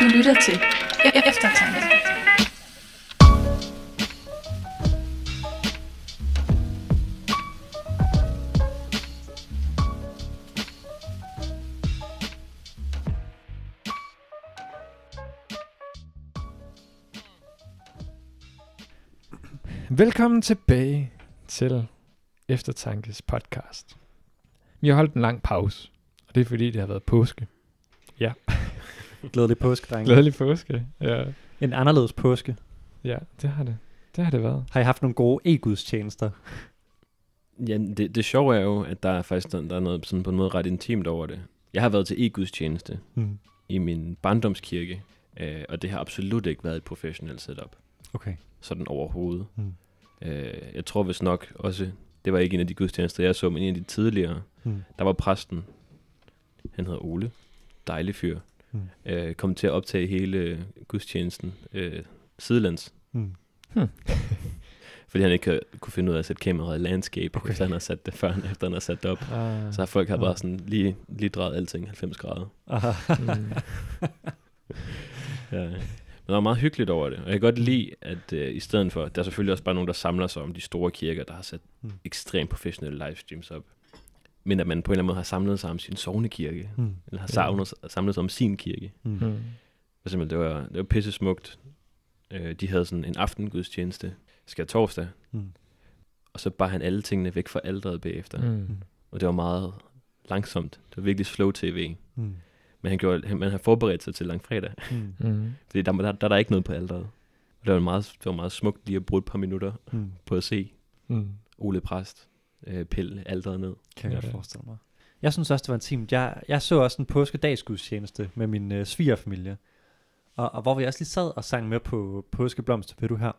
Du lytter til e-, e- Eftertanke. Velkommen tilbage til Eftertankes podcast. Vi har holdt en lang pause, og det er fordi, det har været påske. Glædelig påske, drenge. Glædelig påske. Ja, En anderledes påske. ja det har det. Det har det været. Har I haft nogle gode e-gudstjenester? Ja, det, det sjove er jo, at der er faktisk der er noget sådan på en måde ret intimt over det. Jeg har været til e-gudstjeneste Hmm. i min barndomskirke, øh, og det har absolut ikke været et professionelt setup, Okay. sådan overhovedet. Hmm. Øh, jeg tror vist nok også, det var ikke en af de gudstjenester, jeg så, men en af de tidligere, Hmm. der var præsten, han hedder Ole, dejlig fyr, Hmm. øh, kom til at optage hele gudstjenesten øh, sidelands, Hmm. fordi han ikke kunne finde ud af at sætte kameraet i landscape, Okay. efter han har sat det før, han- efter han har sat det op. Ah, Så har folk har Ah. bare sådan lige, lige drejet alting 90 grader. Mm, Ja. Men der var meget hyggeligt over det. Og jeg kan godt lide, at uh, i stedet for, der er selvfølgelig også bare nogen, der samler sig om de store kirker, der har sat Mm. ekstremt professionelle livestreams op. Men at man på en eller anden måde har samlet sig om sin sovnekirke, Hmm. eller har Ja. samlet, samlet sig om sin kirke. Mm, For eksempel, det var, det var pisse smukt. Uh, de havde sådan en aftengudstjeneste, skal torsdag, Hmm. og så bare han alle tingene væk fra alderet bagefter. Mm. mm, Og det var meget langsomt. Det var virkelig slow tv. Hmm. Men han gjorde, han, man har forberedt sig til langfredag. Hmm. mm, Fordi der, der, der er der ikke noget på alderet. Og det var, meget, det var meget smukt lige at bruge et par minutter Hmm. på at se mm. Ole Præst øh, pille alderet ned. Kan jeg Ja. godt forestille mig. Jeg synes også, det var intimt. Jeg, jeg så også en påskedagsgudstjeneste med min øh, svigerfamilie. Og, og hvor vi også lige sad og sang med på påskeblomster, ved du her.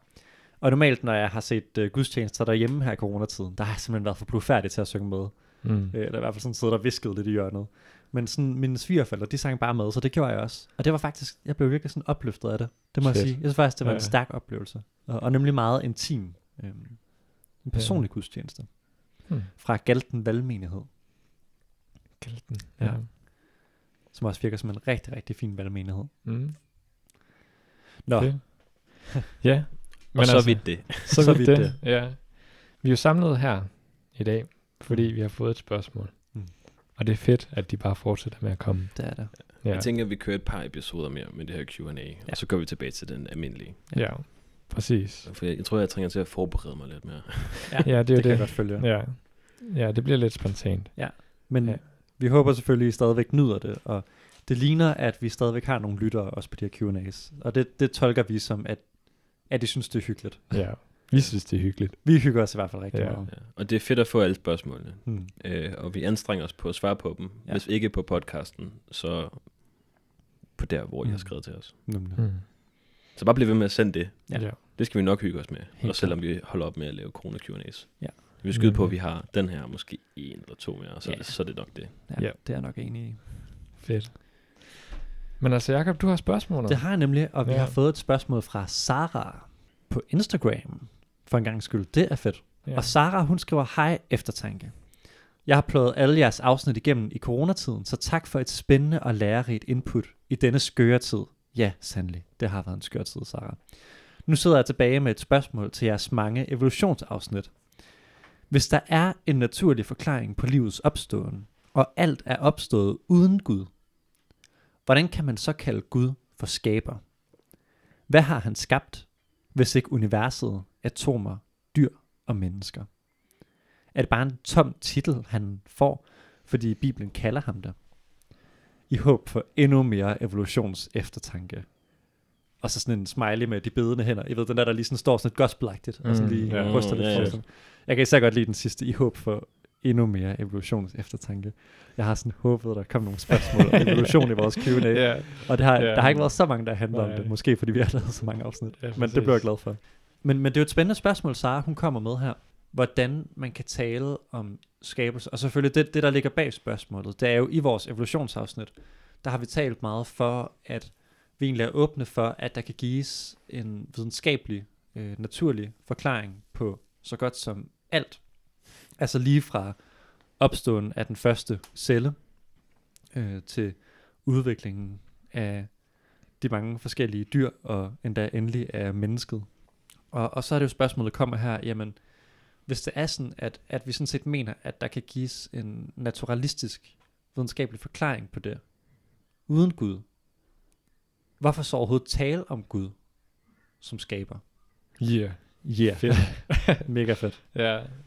Og normalt, når jeg har set øh, gudstjenester derhjemme her i coronatiden, der har jeg simpelthen været for blodfærdig til at synge med. Mm. Øh, eller i hvert fald sådan siddet og visket lidt i hjørnet. Men sådan, mine svigerforældre, de sang bare med, så det gjorde jeg også. Og det var faktisk, jeg blev virkelig sådan opløftet af det. Det må jeg Fedt. sige. Jeg synes faktisk, det var Ja. en stærk oplevelse. Og, og nemlig meget intim. Øh, en personlig gudstjeneste. Hmm. Fra Galten Valgmenighed, Galten. Ja. Ja. som også virker som en rigtig, rigtig fin valgmenighed. Mm. Nå, ja. Men og så altså, vidt det. Så, Så så vidt det. det. Ja. Vi er jo samlet her i dag, fordi vi har fået et spørgsmål. Mm. Og det er fedt, at de bare fortsætter med at komme. det er det. Ja, Jeg tænker, at vi kører et par episoder mere med det her Q&A, ja. og så går vi tilbage til den almindelige. ja præcis. For jeg, jeg tror, jeg trænger til at forberede mig lidt mere. Ja, Ja, det er det jo kan jeg det. godt følge. Ja. ja, det bliver lidt spontant. Men Ja. vi håber selvfølgelig, at I stadigvæk nyder det, og det ligner, at vi stadigvæk har nogle lyttere også på de her Q&A's. Og det, det tolker vi som, at, at de synes, det er hyggeligt. Ja, vi synes, det er hyggeligt. Vi hygger os i hvert fald rigtig Ja. meget. Ja. Og det er fedt at få alle spørgsmålene, Hmm. øh, og vi anstrenger os på at svare på dem. Ja. Ja. Hvis ikke på podcasten, så på der, hvor I har Mm. skrevet til os. Nemlig. Mm. Så bare bliv ved med at sende det. Ja. Det skal vi nok hygge os med, Helt også selvom vi holder op med at lave corona Q&A's. Ja. Vi skyder på, at Mhm. vi har den her, måske en eller to mere, og så, Ja. så er det nok det. Ja, Ja. det er nok enig i. Fedt. Men altså, Jacob, du har spørgsmål. Det har jeg nemlig, og vi Ja. har fået et spørgsmål fra Sara på Instagram. For en gang skyld. Det er fedt. Ja. Og Sara, hun skriver, hej eftertanke. Jeg har pløjet alle jeres afsnit igennem i coronatiden, så tak for et spændende og lærerigt input i denne skøre tid. Ja, sandelig. Det har været en skør tid, Sara. Nu sidder jeg tilbage med et spørgsmål til jeres mange evolutionsafsnit. Hvis der er en naturlig forklaring på livets opståen, og alt er opstået uden Gud, hvordan kan man så kalde Gud for skaber? Hvad har han skabt, hvis ikke universet, atomer, dyr og mennesker? Er det bare en tom titel, han får, fordi Bibelen kalder ham det? I håb for endnu mere evolutions eftertanke. Og så sådan en smiley med de bedende hænder. Jeg ved, den der, der lige sådan står sådan et gospelagtigt, og sådan Mm, lige ja. ryster lidt Ja, ja. Jeg kan især godt lide den sidste, i håb for endnu mere evolutions eftertanke. Jeg har sådan håbet, at der kom nogle spørgsmål om evolution i vores Q&A. ja. Og det har, Ja. der har ikke været så mange, der handler om Nej. det. Måske fordi vi har lavet så mange afsnit. Ja, men det blev jeg glad for. Men, men det er jo et spændende spørgsmål, Sara, hun kommer med her. Hvordan man kan tale om skabelse. Og selvfølgelig det, det, der ligger bag spørgsmålet, det er jo i vores evolutionsafsnit, der har vi talt meget for, at vi egentlig er åbne for, at der kan gives en videnskabelig, øh, naturlig forklaring på så godt som alt. Altså lige fra opståen af den første celle, øh, til udviklingen af de mange forskellige dyr, og endda endelig af mennesket. Og, og så er det jo spørgsmålet kommer her, jamen, hvis det er sådan, at, at vi sådan set mener, at der kan gives en naturalistisk videnskabelig forklaring på det, uden Gud, hvorfor så overhovedet tale om Gud som skaber? Yeah. Yeah. Fedt. Mega fedt. ja,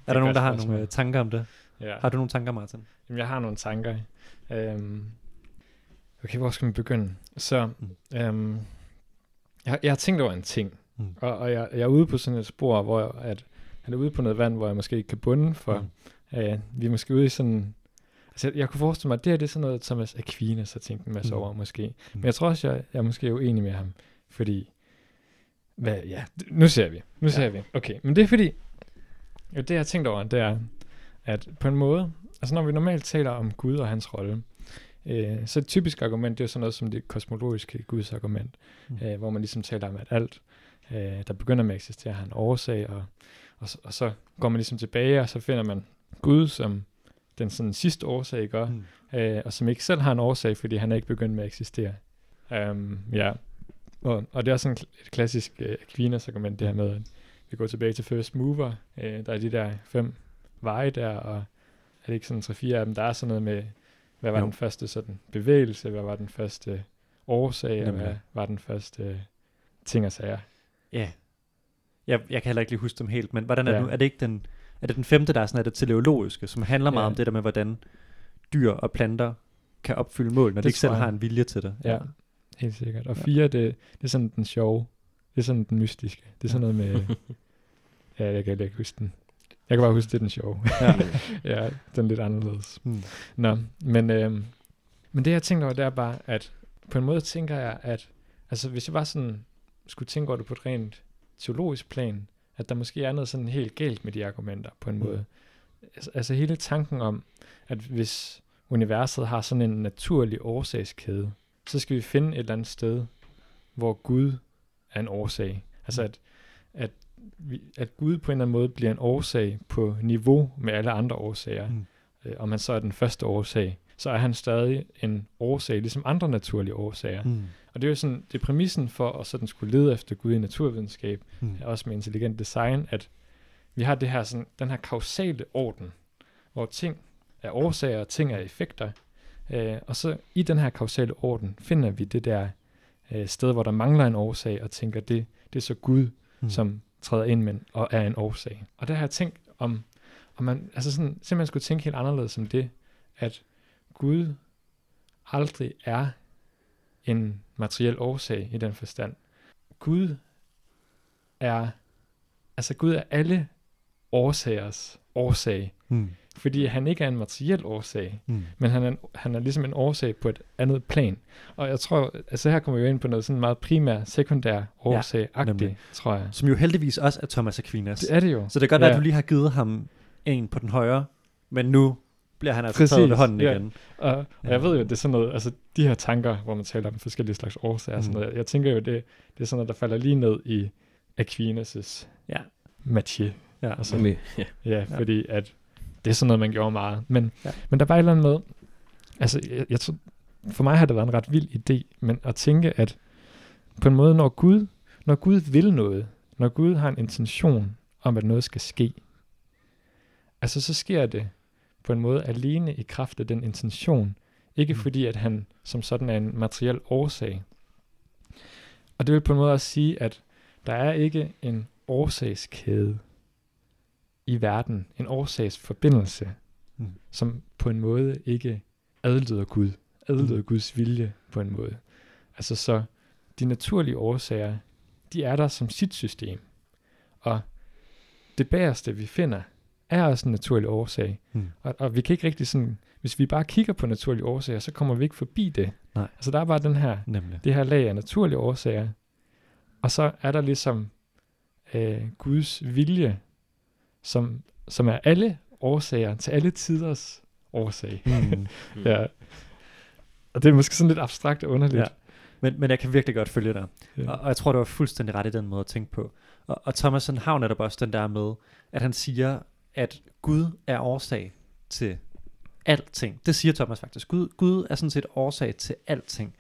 Er der nogen, der har spørgsmål. nogle øh, tanker om det? Ja. Har du nogle tanker, Martin? Jamen, jeg har nogle tanker. Øhm, okay, hvor skal vi begynde? Så, Mm. øhm, jeg, jeg har tænkt over en ting, Mm. og, og jeg, jeg er ude på sådan et spor, hvor jeg, at, jeg er ude på noget vand, hvor jeg måske ikke kan bunde for. Mm. Øh, vi er måske ude i sådan... Altså, jeg, jeg kunne forestille mig, at det her det er sådan noget, Thomas Aquinas har tænkt en masse Mm. over, måske. Mm. Men jeg tror også, jeg, jeg er måske uenig med ham, fordi... Hvad, ja, nu ser vi. Nu Ja. ser vi. Okay, men det er fordi... Jo, det jeg har tænkt over, det er, at på en måde... Altså, når vi normalt taler om Gud og hans rolle, øh, så et typisk argument, det er sådan noget som det kosmologiske Guds argument, mm. øh, hvor man ligesom taler om, at alt, øh, der begynder med at eksistere, har en årsag, og, og, så, og så går man ligesom tilbage, og så finder man Gud som den sådan sidste årsag, gør, Mm. øh, og som ikke selv har en årsag, fordi han er ikke begyndt med at eksistere. Um, ja, og, og det er sådan et klassisk øh, Aquinas argument, det her med, at vi går tilbage til first mover, øh, der er de der fem veje der, og er det ikke sådan tre-fire af dem, der er sådan noget med, hvad var Jo. den første sådan bevægelse, hvad var den første årsag, og Nemlig. hvad var den første øh, ting og sager. Ja. Jeg, jeg kan heller ikke lige huske dem helt, men hvordan er, Ja. det nu? er det ikke den, er det den femte, der er sådan er det teleologiske, som handler meget Ja. om det der med, hvordan dyr og planter kan opfylde mål, når Det de ikke selv har en vilje til det. Ja, helt sikkert. Og Ja. fire, det, det er sådan den sjove, det er sådan den mystiske. Det er sådan noget med, ja, jeg kan ikke huske den. Jeg kan bare huske, det er den sjove. Ja. ja, den er lidt anderledes. Hmm. Nå, men, øhm, men det jeg tænkte over, det er bare, at på en måde tænker jeg, at altså, hvis jeg bare sådan skulle tænke over det på et rent teologisk plan, at der måske er noget sådan helt galt med de argumenter på en Mm. måde. Altså, altså hele tanken om, at hvis universet har sådan en naturlig årsagskæde, så skal vi finde et eller andet sted, hvor Gud er en årsag. Altså Mm. at, at, vi, at Gud på en eller anden måde bliver en årsag på niveau med alle andre årsager Mm. øh, om han så er den første årsag, så er han stadig en årsag, ligesom andre naturlige årsager. Mm. Og det er jo sådan, det er præmissen for at sådan skulle lede efter Gud i naturvidenskab, Mm. også med intelligent design, at vi har det her sådan, den her kausale orden, hvor ting er årsager, og ting er effekter. Øh, og så i den her kausale orden finder vi det der øh, sted, hvor der mangler en årsag, og tænker, det, det er så Gud, Mm. som træder ind men, og er en årsag. Og der har jeg tænkt om, om man altså sådan, simpelthen skulle tænke helt anderledes som det, at Gud aldrig er en materiel årsag i den forstand. Gud er, altså Gud er alle årsagers årsag, Mm. fordi han ikke er en materiel årsag, Mm. men han er, han er ligesom en årsag på et andet plan. Og jeg tror, altså her kommer vi jo ind på noget sådan meget primær, sekundær årsag nemlig. tror jeg. Som jo heldigvis også er Thomas Aquinas. Det er det jo. Så det kan godt Ja. at du lige har givet ham en på den højre, men nu bliver han altså Præcis, taget ved hånden ja. igen. Og, og Ja. jeg ved jo, at det er sådan noget, altså de her tanker, hvor man taler om forskellige slags årsager, mm. sådan noget, jeg tænker jo, det, det er sådan noget, der falder lige ned i Aquinas' Ja. métier. Ja. Altså, ja. Ja, Ja. fordi at det er sådan noget, man gjorde meget. Men, ja. men der var et eller andet med, altså jeg, jeg tror, for mig har det været en ret vild idé, men at tænke, at på en måde, når Gud, når Gud vil noget, når Gud har en intention om, at noget skal ske, altså så sker det på en måde alene i kraft af den intention, ikke Mm. fordi, at han som sådan er en materiel årsag. Og det vil på en måde også sige, at der er ikke en årsagskæde i verden, en årsagsforbindelse, Mm. som på en måde ikke adlyder Gud, adlyder Mm. Guds vilje på en måde. Altså så de naturlige årsager, de er der som sit system. Og det bagerste, vi finder, er også en naturlig årsag. Mm. Og, og vi kan ikke rigtig sådan, hvis vi bare kigger på naturlige årsager, så kommer vi ikke forbi det. Nej. Altså der er bare den her, Nemlig. det her lag af naturlige årsager, og så er der ligesom øh, Guds vilje, som, som er alle årsager til alle tiders årsag. Mm. Ja. Og det er måske sådan lidt abstrakt og underligt. Ja. Men, men jeg kan virkelig godt følge dig. Ja. Og, og jeg tror, du var fuldstændig ret i den måde at tænke på. Og, og Thomas han har jo netop også den der med, at han siger, at Gud er årsag til alting. Det siger Thomas faktisk. Gud, Gud er sådan set årsag til alting.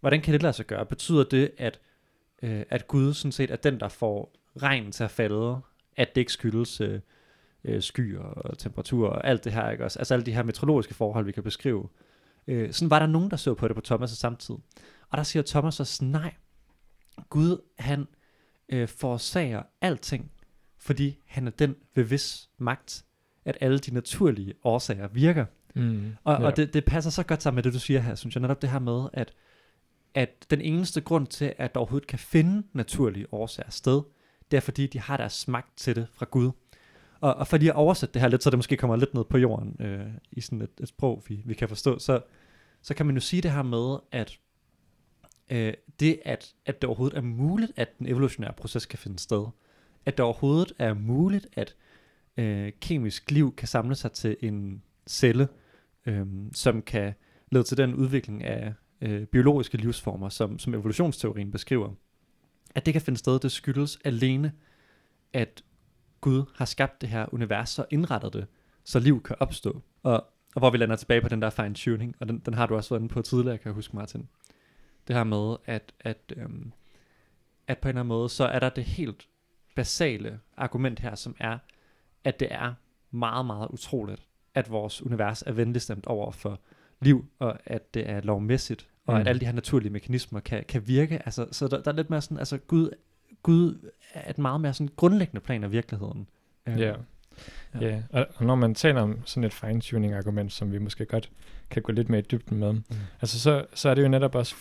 hvordan kan det lade sig gøre? Betyder det, at, øh, at Gud sådan set er den, der får regnen til at falde, at det ikke skyldes øh, øh, skyer og temperatur og alt det her, ikke også? Altså alle de her meteorologiske forhold, vi kan beskrive. Øh, sådan var der nogen, der så på det på Thomas' samtid. Og der siger Thomas også, nej, Gud han øh, forårsager alting, fordi han er den ved vis magt, at alle de naturlige årsager virker. Mm. Og, ja. og det, det passer så godt sammen med det, du siger her, synes jeg netop det her med, at, at den eneste grund til, at der overhovedet kan finde naturlige årsager sted, det er fordi, de har deres magt til det fra Gud. Og, og for lige at oversætte det her lidt, så det måske kommer lidt ned på jorden øh, i sådan et, et sprog, vi, vi kan forstå, så, så kan man jo sige det her med, at øh, det, at, at det overhovedet er muligt, at den evolutionære proces kan finde sted, at det overhovedet er muligt, at øh, kemisk liv kan samle sig til en celle, øh, som kan lede til den udvikling af øh, biologiske livsformer, som, som evolutionsteorien beskriver. At det kan finde sted, det skyldes alene, at Gud har skabt det her univers og indrettet det, så liv kan opstå. Og, og hvor vi lander tilbage på den der fine tuning, og den, den har du også været inde på tidligere, kan jeg huske, Martin. Det her med, at, at, øhm, at på en eller anden måde, så er der det helt basale argument her, som er, at det er meget, meget utroligt, at vores univers er venligstemt over for liv, og at det er lovmæssigt, og mm. at alle de her naturlige mekanismer kan, kan virke. Altså, så der, der er lidt mere sådan, altså Gud, Gud er et meget mere sådan grundlæggende plan af virkeligheden. Øhm, Ja. Ja. Ja, og, og når man taler om sådan et fine-tuning-argument, som vi måske godt kan gå lidt mere i dybden med, Mm. altså så, så er det jo netop også,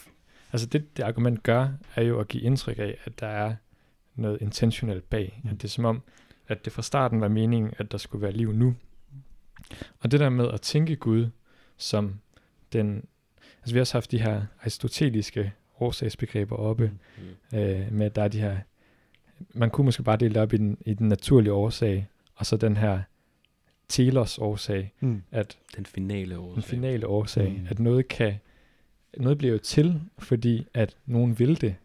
altså det, det argument gør, er jo at give indtryk af, at der er noget intentionelt bag. Mm. At det er som om, at det fra starten var meningen, at der skulle være liv nu. Og det der med at tænke Gud som den, altså vi har også haft de her aristoteliske årsagsbegreber oppe, Mm. øh, med at der er de her, man kunne måske bare dele det op i den, i den naturlige årsag, og så den her telos årsag, Mm. at Den finale årsag. den finale årsag, Mm. at noget kan, noget bliver jo til, fordi at nogen vil det.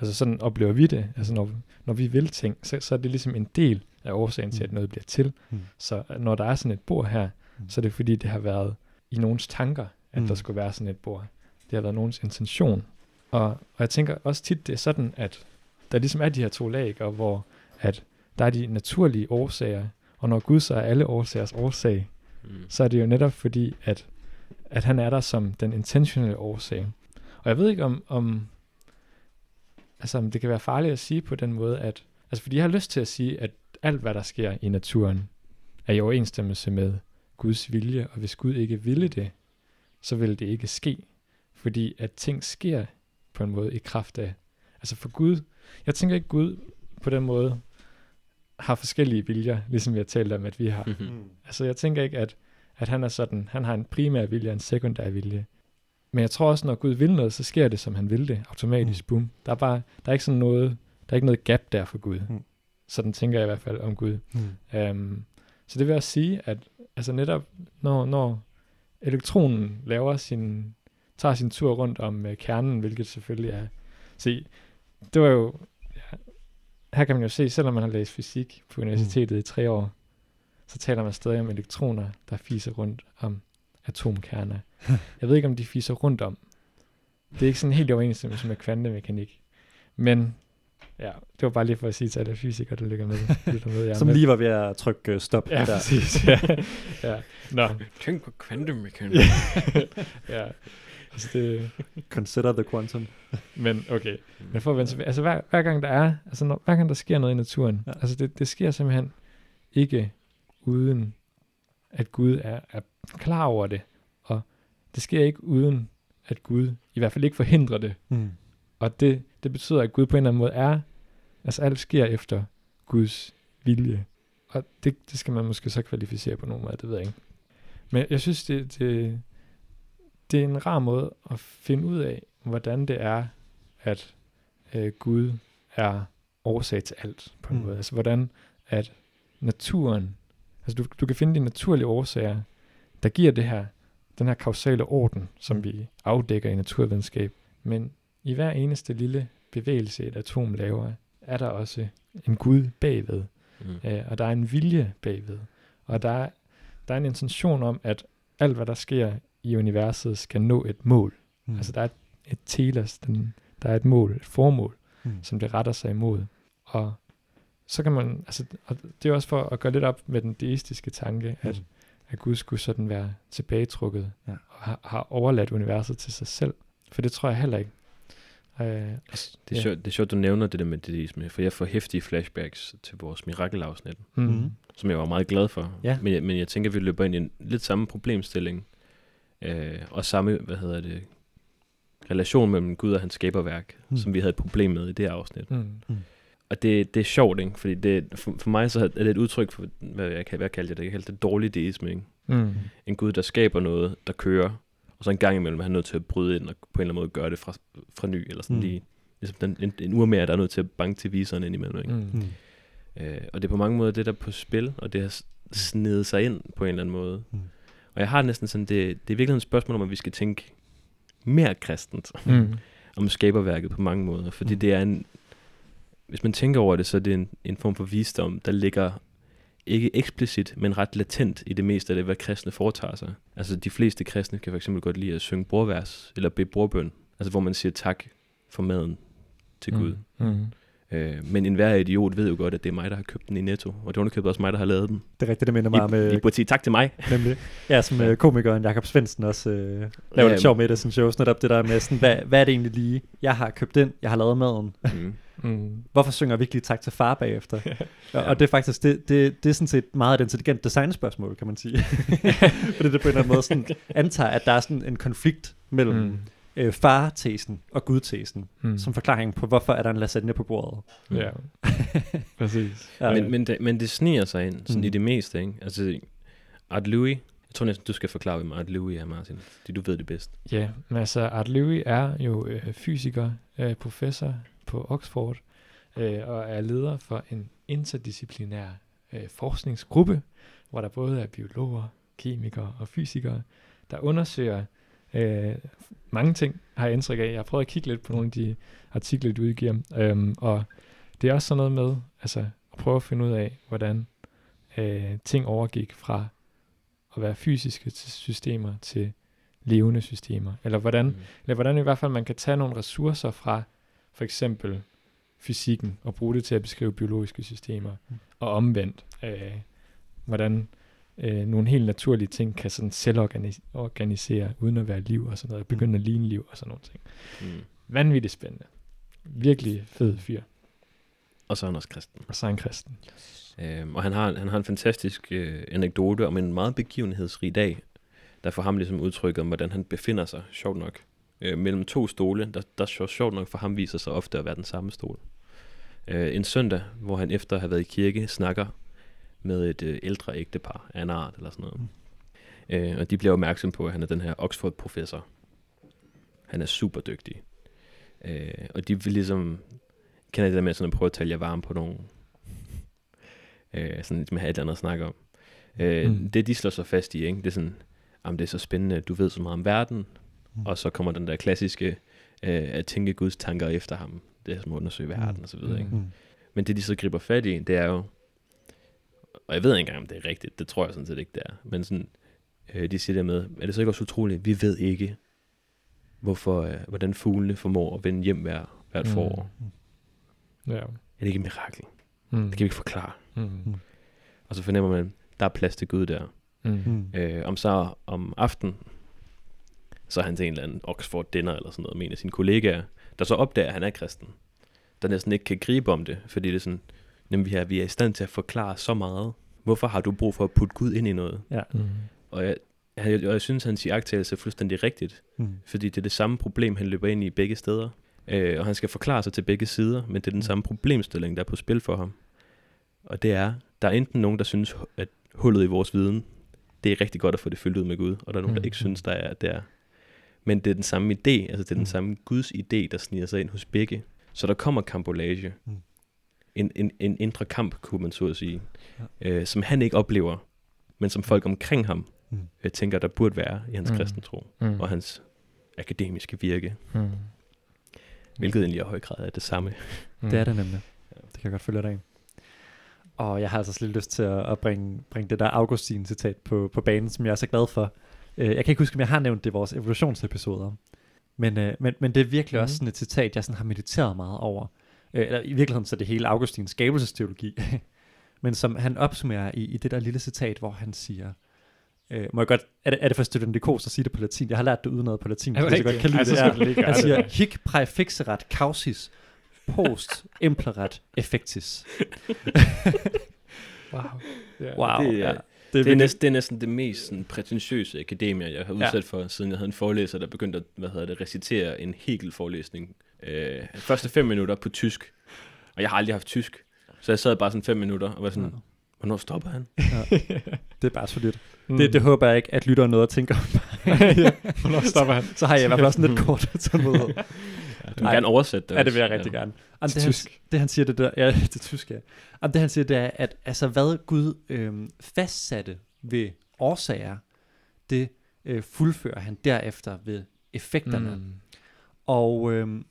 Altså sådan oplever vi det. Altså når, når vi vil ting, så, så er det ligesom en del af årsagen til, at Mm. noget bliver til. Mm. Så når der er sådan et bord her, Mm. så er det fordi, det har været i nogens tanker, at Mm. der skulle være sådan et bord. Det har været nogens intention. Og, og jeg tænker også tit, det er sådan, at der ligesom er de her to lag, og hvor at der er de naturlige årsager, og når Gud så er alle årsagers årsag, Mm. så er det jo netop fordi, at, at han er der som den intentionelle årsag. Og jeg ved ikke om, om, altså, det kan være farligt at sige på den måde, at, altså fordi jeg har lyst til at sige, at alt hvad der sker i naturen, er i overensstemmelse med Guds vilje, og hvis Gud ikke ville det, så vil det ikke ske. Fordi at ting sker på en måde i kraft af, altså for Gud, jeg tænker ikke Gud på den måde har forskellige viljer, ligesom vi har talt om, at vi har. Mhm. Altså jeg tænker ikke, at, at han er sådan, han har en primær vilje og en sekundær vilje. Men jeg tror også, når Gud vil noget, så sker det, som han vil det, automatisk, mm. boom. Der er bare, der er ikke sådan noget, der er ikke noget gap der for Gud. Mm. Sådan tænker jeg i hvert fald om Gud. Mm. Um, så det vil også sige, at altså netop, når, når elektronen laver sin, tager sin tur rundt om uh, kernen, hvilket selvfølgelig er, se, det var jo, ja, her kan man jo se, selvom man har læst fysik på universitetet mm. i tre år, så taler man stadig om elektroner, der fiser rundt om atomkerner. Jeg ved ikke, om de fiser rundt om. Det er ikke sådan helt overensstemmelse med kvantemekanik. Men ja, det var bare lige for at sige til alle fysikere, der lytter med. Lytter med. Jeg Som med. lige var ved at trykke uh, stop Ja, der. præcis. Ja. ja. Nå. Tænk på kvantemekanik. ja. Altså det, Consider the quantum. men okay. Men for at vende tilbage, altså hver, hver gang der er, altså når, hver gang der sker noget i naturen, ja. altså det, det sker simpelthen ikke uden, at Gud er, er klar over det. Og det sker ikke uden, at Gud i hvert fald ikke forhindrer det. Mm. Og det, det betyder, at Gud på en eller anden måde er, altså alt sker efter Guds vilje. Og det, det skal man måske så kvalificere på nogen måde, det ved jeg ikke. Men jeg synes, det, det, det er en rar måde at finde ud af, hvordan det er, at øh, Gud er årsag til alt på en Mm. måde. Altså hvordan at naturen, altså du, du kan finde de naturlige årsager, der giver det her, den her kausale orden, som vi afdækker i naturvidenskab. Men i hver eneste lille bevægelse, et atom laver, er der også en Gud bagved, Mm. øh, og der er en vilje bagved. Og der er, der er en intention om, at alt, hvad der sker i universet, skal nå et mål. Mm. Mm. Altså der er et telos, den, der er et mål, et formål, Mm. som det retter sig imod. Og så kan man, altså, og det er også for at gøre lidt op med den deistiske tanke, at, Mm. At Gud skulle sådan være tilbagetrukket Ja. og har, har overladt universet til sig selv. For det tror jeg heller ikke. Øh, Det er, sjovt, det er sjovt, du nævner det der med deisme, for jeg får hæftige flashbacks til vores mirakelafsnit, Mm. Mhm. som jeg var meget glad for. Ja. Men, jeg, men jeg tænker, at vi løber ind i en lidt samme problemstilling, øh, og samme, hvad hedder det, relation mellem Gud og hans skaberværk, Mm. mm. som vi havde et problem med i det afsnit. Mm. Og det, det er sjovt, ikke? Fordi det, for, for mig så er det et udtryk for, hvad jeg kan, hvad kalder jeg det? Jeg kalder det dårlig deisme, ikke? Mm. En Gud, der skaber noget, der kører, og så en gang imellem er han nødt til at bryde ind og på en eller anden måde gøre det fra, fra ny, eller sådan Mm. lige, ligesom den, en, en urmær, der er nødt til at banke til viseren ind imellem, ikke? Mm. Mm. Øh, og det er på mange måder det, der er på spil, og det har snedet sig ind på en eller anden måde. Mm. Og jeg har næsten sådan, det, det er virkelig et spørgsmål om, at vi skal tænke mere kristent Mm. om skaberværket på mange måder, fordi mm. det er en, hvis man tænker over det, så er det en, en form for visdom, der ligger ikke eksplicit, men ret latent i det meste af det, hvad kristne foretager sig. Altså de fleste kristne kan for eksempel godt lide at synge brorvers, eller bede brorbøn, altså hvor man siger tak for maden til Gud. Mm. Øh, men enhver idiot ved jo godt, at det er mig, der har købt den i Netto, og det er også mig, der har lavet den. Det er rigtigt, det minder mig om, I, I øh, burde sige tak til mig. nemlig. Ja, som øh, komikeren Jakob Svendsen også øh, laver Ja, lidt sjov med det, jeg også netop det der med sådan, hvad, hvad er det egentlig lige? Jeg har købt den, jeg har lavet maden. Mm. Mm. Hvorfor synger jeg virkelig tak til far bagefter? ja. Og det er faktisk, det, det, det er sådan set meget et intelligent designspørgsmål, kan man sige. Fordi det på en eller anden måde sådan antager, at der er sådan en konflikt mellem mm. Øh, far-tesen og gud-tesen, mm. Som forklaring på, hvorfor er der en lasagne på bordet. Ja, præcis. Ja. Men, men, det, men det sniger sig ind sådan Mm. mm. i det meste, ikke? Altså, Art Louis, jeg tror næsten, du skal forklare, hvem Art Louis er, Martin. Fordi du ved det bedst. Ja, men altså Art Louis er jo øh, fysiker, øh, professor på Oxford, øh, og er leder for en interdisciplinær øh, forskningsgruppe, hvor der både er biologer, kemikere og fysikere, der undersøger øh, mange ting, har jeg indtryk af. Jeg har prøvet at kigge lidt på nogle af de artikler, du udgiver, øhm, og det er også sådan noget med altså, at prøve at finde ud af, hvordan øh, ting overgik fra at være fysiske til systemer til levende systemer, eller hvordan Mm. eller hvordan i hvert fald man kan tage nogle ressourcer fra for eksempel fysikken og bruge det til at beskrive biologiske systemer, Mm. og omvendt, øh, hvordan øh, nogle helt naturlige ting kan sådan selvorganisere uden at være liv og sådan noget, begynde at ligne liv og sådan nogle ting. Mm. Vanvittigt spændende. Virkelig fed fyr. Og så er han også kristen. Og så er han kristen. Øhm, og han har, han har en fantastisk øh, anekdote om en meget begivenhedsrig dag, der får ham ligesom udtrykket om, hvordan han befinder sig, sjovt nok, øh, mellem to stole, der, der så sjovt nok for ham viser sig ofte at være den samme stol. Øh, en søndag, hvor han efter at have været i kirke, snakker med et øh, ældre ægtepar af en art eller sådan noget. Øh, og de bliver opmærksom på, at han er den her Oxford-professor. Han er super dygtig. Øh, og de vil ligesom, kender det der med sådan at prøve at tale jer varme på nogle, øh, sådan man har et eller andet at snakke om. Øh, Mm. Det de slår sig fast i, ikke? det er sådan, jamen det er så spændende, du ved så meget om verden, Mm. mm. og så kommer den der klassiske, øh, at tænke Guds tanker efter ham, det er som at undersøge verden Mm. og så videre. Ikke? Mm. Men det de så griber fat i, det er jo, og jeg ved ikke engang, om det er rigtigt, det tror jeg sådan set ikke, det er, men sådan, øh, de siger der med, er det så ikke også utroligt, vi ved ikke, hvorfor, øh, hvordan fuglene formår at vende hjem hver, hvert Mm. forår. Ja. Er det ikke et mirakel? Mm. Det kan vi ikke forklare. Mm. Og så fornemmer man, der er plads til Gud der. Mm. Mm. Øh, om så om aften, så er han til en eller anden Oxford dinner eller sådan noget med en af sine kollegaer, der så opdager, at han er kristen. Der næsten ikke kan gribe om det, fordi det er sådan, jamen vi er, vi er i stand til at forklare så meget. Hvorfor har du brug for at putte Gud ind i noget? Ja. Mm. Og jeg, jeg, og jeg synes, hans iagttagelse er fuldstændig rigtigt, Mm. fordi det er det samme problem, han løber ind i begge steder. Øh, og han skal forklare sig til begge sider, men det er den Mm. samme problemstilling, der er på spil for ham. Og det er, der er enten nogen, der synes, at hullet i vores viden, det er rigtig godt at få det fyldt ud med Gud, og der er nogen, der Mm. ikke synes, der er der. Men det er den samme idé, altså det er den Mm. samme Guds idé, der sniger sig ind hos begge. Så der kommer kambolage. Mm. En, en, en indre kamp, kunne man så at sige, Ja. øh, som han ikke oplever, men som folk omkring ham Mm. øh, tænker, der burde være i hans Mm. mm. kristentro Mm. og hans akademiske virke, Mm. hvilket egentlig i høj grad er det samme. Mm. Det er det nemlig. Det kan jeg godt følge dig af. Og jeg har altså lidt lyst til at, at bringe, bringe det der Augustin-citat på, på banen, som jeg er så glad for. Øh, Jeg kan ikke huske, om jeg har nævnt det i vores evolutionsepisoder. Men, øh, men, men det er virkelig mm. også Mhm. sådan et citat, jeg sådan har mediteret meget over. Øh, eller i virkeligheden så er det hele Augustins skabelsesteologi. men som han opsummerer i, i det der lille citat, hvor han siger, øh, må jeg godt, er det, er det for studentikost at sige det på latin? Jeg har lært det udenad på latin, hvis jeg godt kan lide Ej, det. så gøre Han siger, hic praefixerat causis post implerat effectis. Wow. Ja. Wow. Det er- ja. Det er, virkelig- næsten, det er næsten det mest sådan, prætentiøse akademier, jeg har Ja. udsat for, siden jeg havde en forelæser, der begyndte at hvad hedder det, recitere en Hegel-forelæsning. Øh, første fem minutter på tysk. Og jeg har aldrig haft tysk. Så jeg sad bare sådan fem minutter og var sådan, Ja. hvornår stopper han? Det er bare solidt. Mm. Det, det håber jeg ikke, at lytteren noget at tænke om. ja. Hvornår stopper han? Så har jeg i hvert fald også sådan lidt kort tålmodighed. Du må Ej. gerne oversætte det Ja, det vil jeg rigtig gerne. Jamen, det, han, det han siger, det der, ja, det tysk, ja. Jamen, det han siger, det er, at altså, hvad Gud øhm, fastsatte ved årsager, det øh, fuldfører han derefter ved effekterne. Mm. Og, øhm,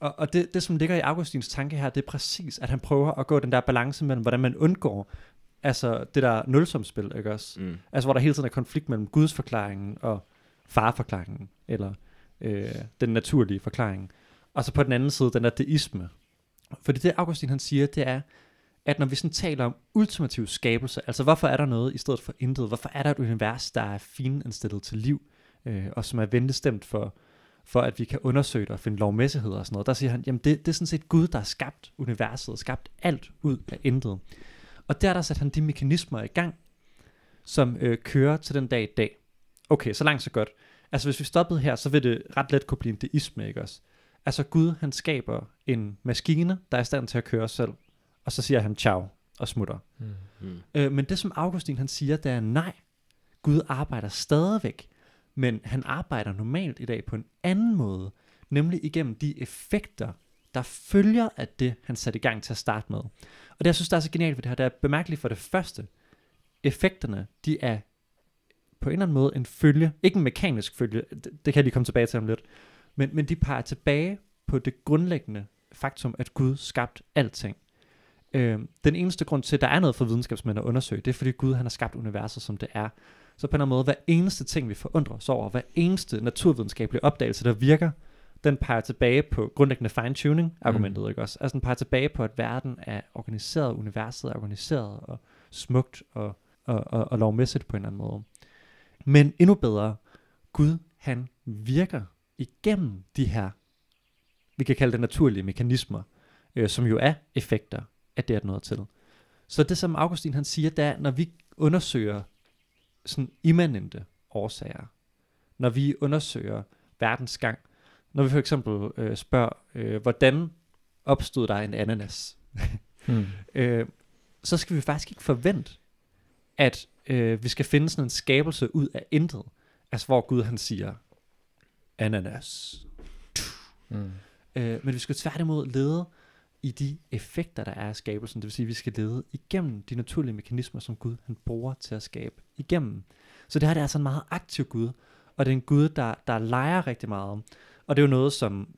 og, og det, det, som ligger i Augustins tanke her, det er præcis, at han prøver at gå den der balance mellem, hvordan man undgår altså det der nulsumspil, ikke også? Mm. Altså hvor der hele tiden er konflikt mellem Guds forklaringen og farforklaringen, eller øh, den naturlige forklaring. Og så på den anden side, den der deisme. Fordi det Augustin han siger, det er, at når vi sådan taler om ultimativ skabelse, altså hvorfor er der noget i stedet for intet? Hvorfor er der et univers, der er finindstillet til liv, øh, og som er ventestemt for, for at vi kan undersøge det og finde lovmæssigheder og sådan noget? Der siger han, jamen det, det er sådan set Gud, der har skabt universet, skabt alt ud af intet. Og der der sat han de mekanismer i gang, som øh, kører til den dag i dag. Okay, så langt så godt. Altså hvis vi stoppede her, så vil det ret let kunne blive en deisme, ikke også? Altså Gud, han skaber en maskine, der er i stand til at køre selv, og så siger han ciao og smutter. Mm. Mm. Øh, men det som Augustin han siger, det er nej. Gud arbejder stadigvæk, men han arbejder normalt i dag på en anden måde, nemlig igennem de effekter, der følger af det, han satte i gang til at starte med. Og det, jeg synes, der er så genialt ved det her, det er bemærkeligt for det første, effekterne, de er på en eller anden måde en følge, ikke en mekanisk følge, det, det kan jeg lige komme tilbage til om lidt, men, men de peger tilbage på det grundlæggende faktum, at Gud skabte alting. Øh, den eneste grund til, at der er noget for videnskabsmænd at undersøge, det er fordi Gud han har skabt universet, som det er. Så på en eller anden måde, hver eneste ting, vi forundrer os over, hver eneste naturvidenskabelige opdagelse, der virker, den peger tilbage på grundlæggende fine-tuning-argumentet, mm. ikke også? Altså den peger tilbage på, at verden er organiseret, universet er organiseret og smukt og, og, og, og lovmæssigt på en eller anden måde. Men endnu bedre, Gud han virker igennem de her, vi kan kalde det naturlige mekanismer, øh, som jo er effekter af det, at noget til. Så det, som Augustin han siger, det er, når vi undersøger sådan immanente årsager, når vi undersøger verdens gang, når vi for eksempel øh, spørger, øh, hvordan opstod der en ananas, Mm. øh, så skal vi faktisk ikke forvente, at øh, vi skal finde sådan en skabelse ud af intet. Altså hvor Gud han siger, ananas. Mm. Øh, men vi skal tværtimod lede i de effekter, der er af skabelsen. Det vil sige, at vi skal lede igennem de naturlige mekanismer, som Gud han bruger til at skabe igennem. Så det her det er altså en meget aktiv Gud, og det er en Gud, der, der leger rigtig meget. Og det er jo noget, som,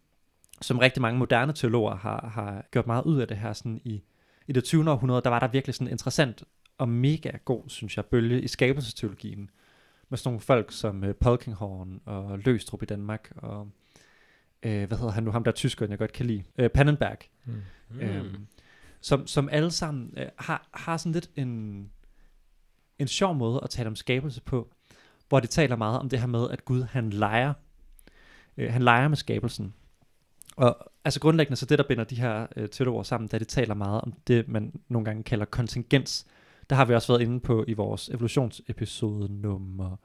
som rigtig mange moderne teologer har, har gjort meget ud af det her sådan i, i det 20. århundrede, der var der virkelig sådan en interessant og mega god, synes jeg, bølge i skabelsesteologien, med sådan nogle folk som uh, Polkinghorn og Løstrup i Danmark, og øh, hvad hedder han nu, ham der er tyskeren, jeg godt kan lide, øh, Pannenberg, Mm. øhm, som, som alle sammen øh, har, har sådan lidt en, en sjov måde at tale om skabelse på, hvor de taler meget om det her med, at Gud han leger, øh, han leger med skabelsen. Og altså grundlæggende så det, der binder de her øh, teologer sammen, da de taler meget om det, man nogle gange kalder kontingens. Der har vi også været inde på i vores evolutionsepisode nummer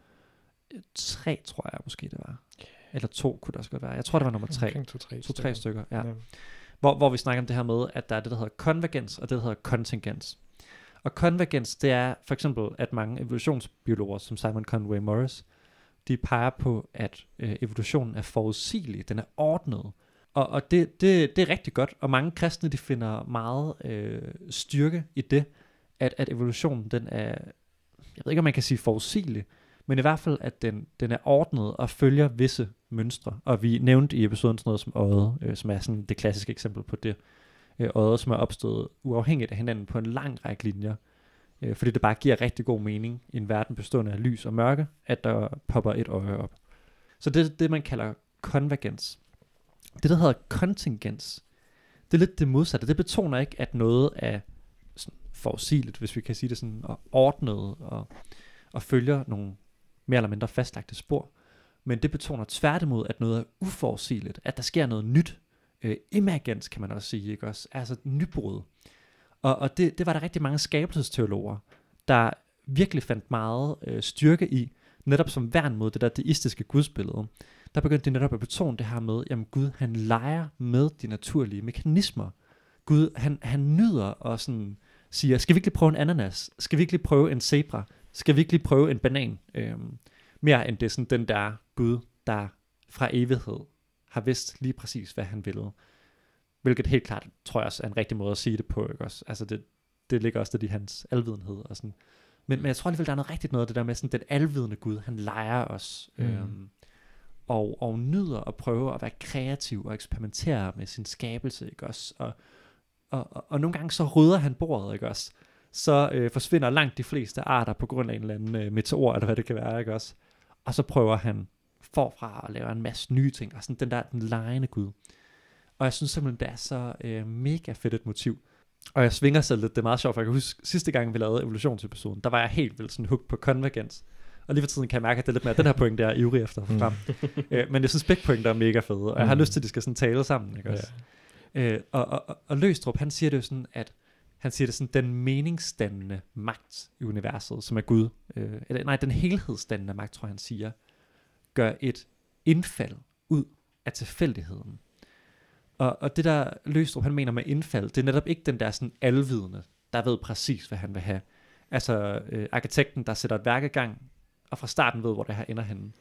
3, tror jeg måske det var. Eller to kunne det også godt være. Jeg tror, det var nummer 3. Omkring to-tre To-tre stykker, ja. Ja. Hvor, hvor vi snakker om det her med, at der er det, der hedder konvergens, og det, der hedder kontingens. Og konvergens, det er for eksempel, at mange evolutionsbiologer, som Simon Conway Morris, de peger på, at øh, evolutionen er forudsigelig, den er ordnet. Og, og det, det, det er rigtig godt, og mange kristne, de finder meget øh, styrke i det, at, at evolutionen, den er, jeg ved ikke, om man kan sige forudsigelig, men i hvert fald, at den, den er ordnet og følger visse mønstre. Og vi nævnte i episoden sådan noget som øjet, øh, som er sådan det klassiske eksempel på det. Øh, øjet, som er opstået uafhængigt af hinanden på en lang række linjer. Øh, fordi det bare giver rigtig god mening i en verden bestående af lys og mørke, at der popper et øje op. Så det er det, man kalder konvergens. Det, der hedder kontingens, det er lidt det modsatte. Det betoner ikke, at noget er forudsigeligt, hvis vi kan sige det sådan, og ordnet og, og følger nogle mere eller mindre fastlagte spor. Men det betoner tværtimod, at noget er uforudsigeligt, at der sker noget nyt. Øh, emergens kan man også sige, ikke også? Altså nybrud. Og, og det, det var der rigtig mange skabelsesteologer, der virkelig fandt meget øh, styrke i, netop som værn mod det der deistiske gudsbillede. Der begyndte de netop at betone det her med, jamen Gud, han leger med de naturlige mekanismer. Gud, han, han nyder og sådan siger, skal vi ikke lige prøve en ananas? Skal vi ikke lige prøve en zebra? Skal vi ikke lige prøve en banan? Øhm, mere end det er sådan den der Gud, der fra evighed har vidst lige præcis, hvad han ville. Hvilket helt klart, tror jeg også, er en rigtig måde at sige det på. Ikke også? Altså det, det ligger også lidt i hans alvidenhed. Og sådan. Men, men jeg tror alligevel, der er noget rigtigt noget af det der med sådan, den alvidende Gud, han leger os. Mm. Øhm, og, og nyder at prøve at være kreativ og eksperimentere med sin skabelse, ikke også? Og, og, og, og nogle gange så rydder han bordet, ikke også? Så øh, forsvinder langt de fleste arter på grund af en eller anden øh, meteor, eller hvad det kan være, ikke også? Og så prøver han forfra at lave en masse nye ting, og sådan den der den lejende Gud. Og jeg synes simpelthen, det er så øh, mega fedt et motiv. Og jeg svinger selv lidt, det er meget sjovt, for jeg kan huske, sidste gang vi lavede evolutionsepisoden, der var jeg helt vildt sådan hooked på konvergens. Og lige for tiden kan jeg mærke, at det er lidt mere den her point, der er ivrig efter frem. øh, men jeg synes begge pointer er mega fede, og jeg har Mm. lyst til, at de skal sådan tale sammen. Ikke også? Øh, og, og, og, og Løstrup, han siger det jo sådan, at han siger det sådan, den meningsdannende magt i universet, som er Gud, øh, eller nej, den helhedsdannende magt, tror jeg, han siger, gør et indfald ud af tilfældigheden. Og, og det der Løstrup, han mener med indfald, det er netop ikke den der sådan alvidende, der ved præcis, hvad han vil have. Altså øh, arkitekten, der sætter et værk i gang, og fra starten ved, hvor det her ender henne.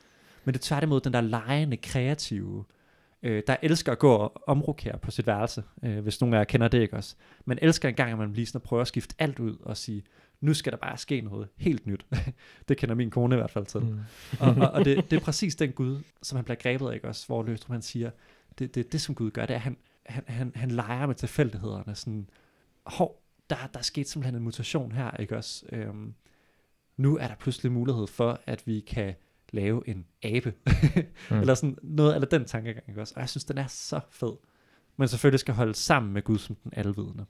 Men det er tværtimod den der lejende, kreative, øh, der elsker at gå og omrokere på sit værelse, øh, hvis nogen af jer kender det ikke også. Man elsker en gang, at man lige sådan prøver at skifte alt ud og sige, nu skal der bare ske noget helt nyt. det kender min kone i hvert fald til. Mm. og, og, og det, det er præcis den Gud, som han bliver grebet af, ikke også? Hvor Løstrup han siger, det, det, det som Gud gør, det er, at han, han, han, han leger med tilfældighederne. Sådan, hov, der, der er sket simpelthen en mutation her, ikke også? Øhm, nu er der pludselig mulighed for, at vi kan lave en abe. Mm. Eller sådan noget af den tankegang, ikke også? Og jeg synes, den er så fed. Men selvfølgelig skal holde sammen med Gud som den alvidende.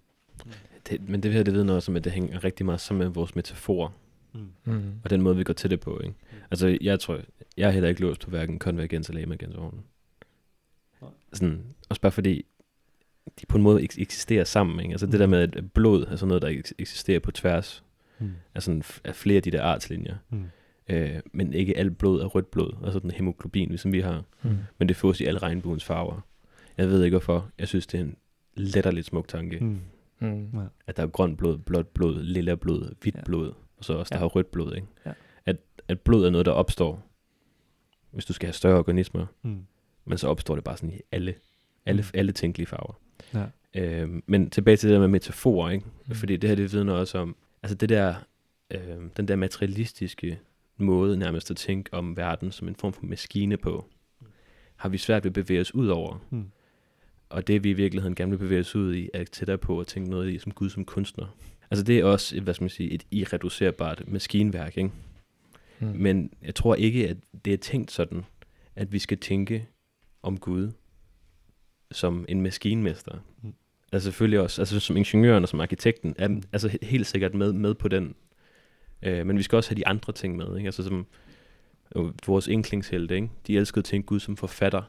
Det, men det her, det ved noget som, at det hænger rigtig meget sammen med vores metaforer, Mm. Mm. og den måde, vi går til det på. Ikke? Altså, jeg tror, jeg er heller ikke låst på hverken konvergens eller emergens ovnen. Nej. Sådan, også bare fordi, de på en måde eks- eksisterer sammen. Ikke? Altså det Mm. der med, at blod er sådan noget, der eks- eksisterer på tværs Mm. af, sådan, af flere af de der artslinjer. Mm. Øh, men ikke alt blod er rødt blod, altså den hemoglobin, ligesom vi har. Mm. Men det fås i alle regnbuens farver. Jeg ved ikke hvorfor. Jeg synes, det er en letterligt smuk tanke. Mm. Mm. At der er grønt blod, blåt blod, lilla blod, hvidt Ja. ja. blod, og så også der Ja. har rødt blod. Ikke? Ja. At, at blod er noget, der opstår, hvis du skal have større organismer, Mm. men så opstår det bare sådan i alle, alle, Mm. alle tænkelige farver. Ja. Øhm, men tilbage til det der med metaforer, ikke? Mm. Fordi det her, det vidner også om, altså det der, øhm, den der materialistiske måde nærmest at tænke om verden som en form for maskine på, har vi svært ved at bevæge os ud over. Mm. Og det vi i virkeligheden gerne vil bevæge os ud i, er tættere på at tænke noget i som Gud som kunstner. Altså det er også, et, hvad skal man sige, et irreducerbart maskinværk, ikke? Mm. Men jeg tror ikke, at det er tænkt sådan, at vi skal tænke om Gud som en maskinmester. Mm. Altså selvfølgelig også, altså som ingeniøren og som arkitekten, er Mm. altså he- helt sikkert med, med på den. Øh, men vi skal også have de andre ting med, ikke? Altså som øh, vores enklingshelte, ikke? De elskede at tænke Gud som forfatter,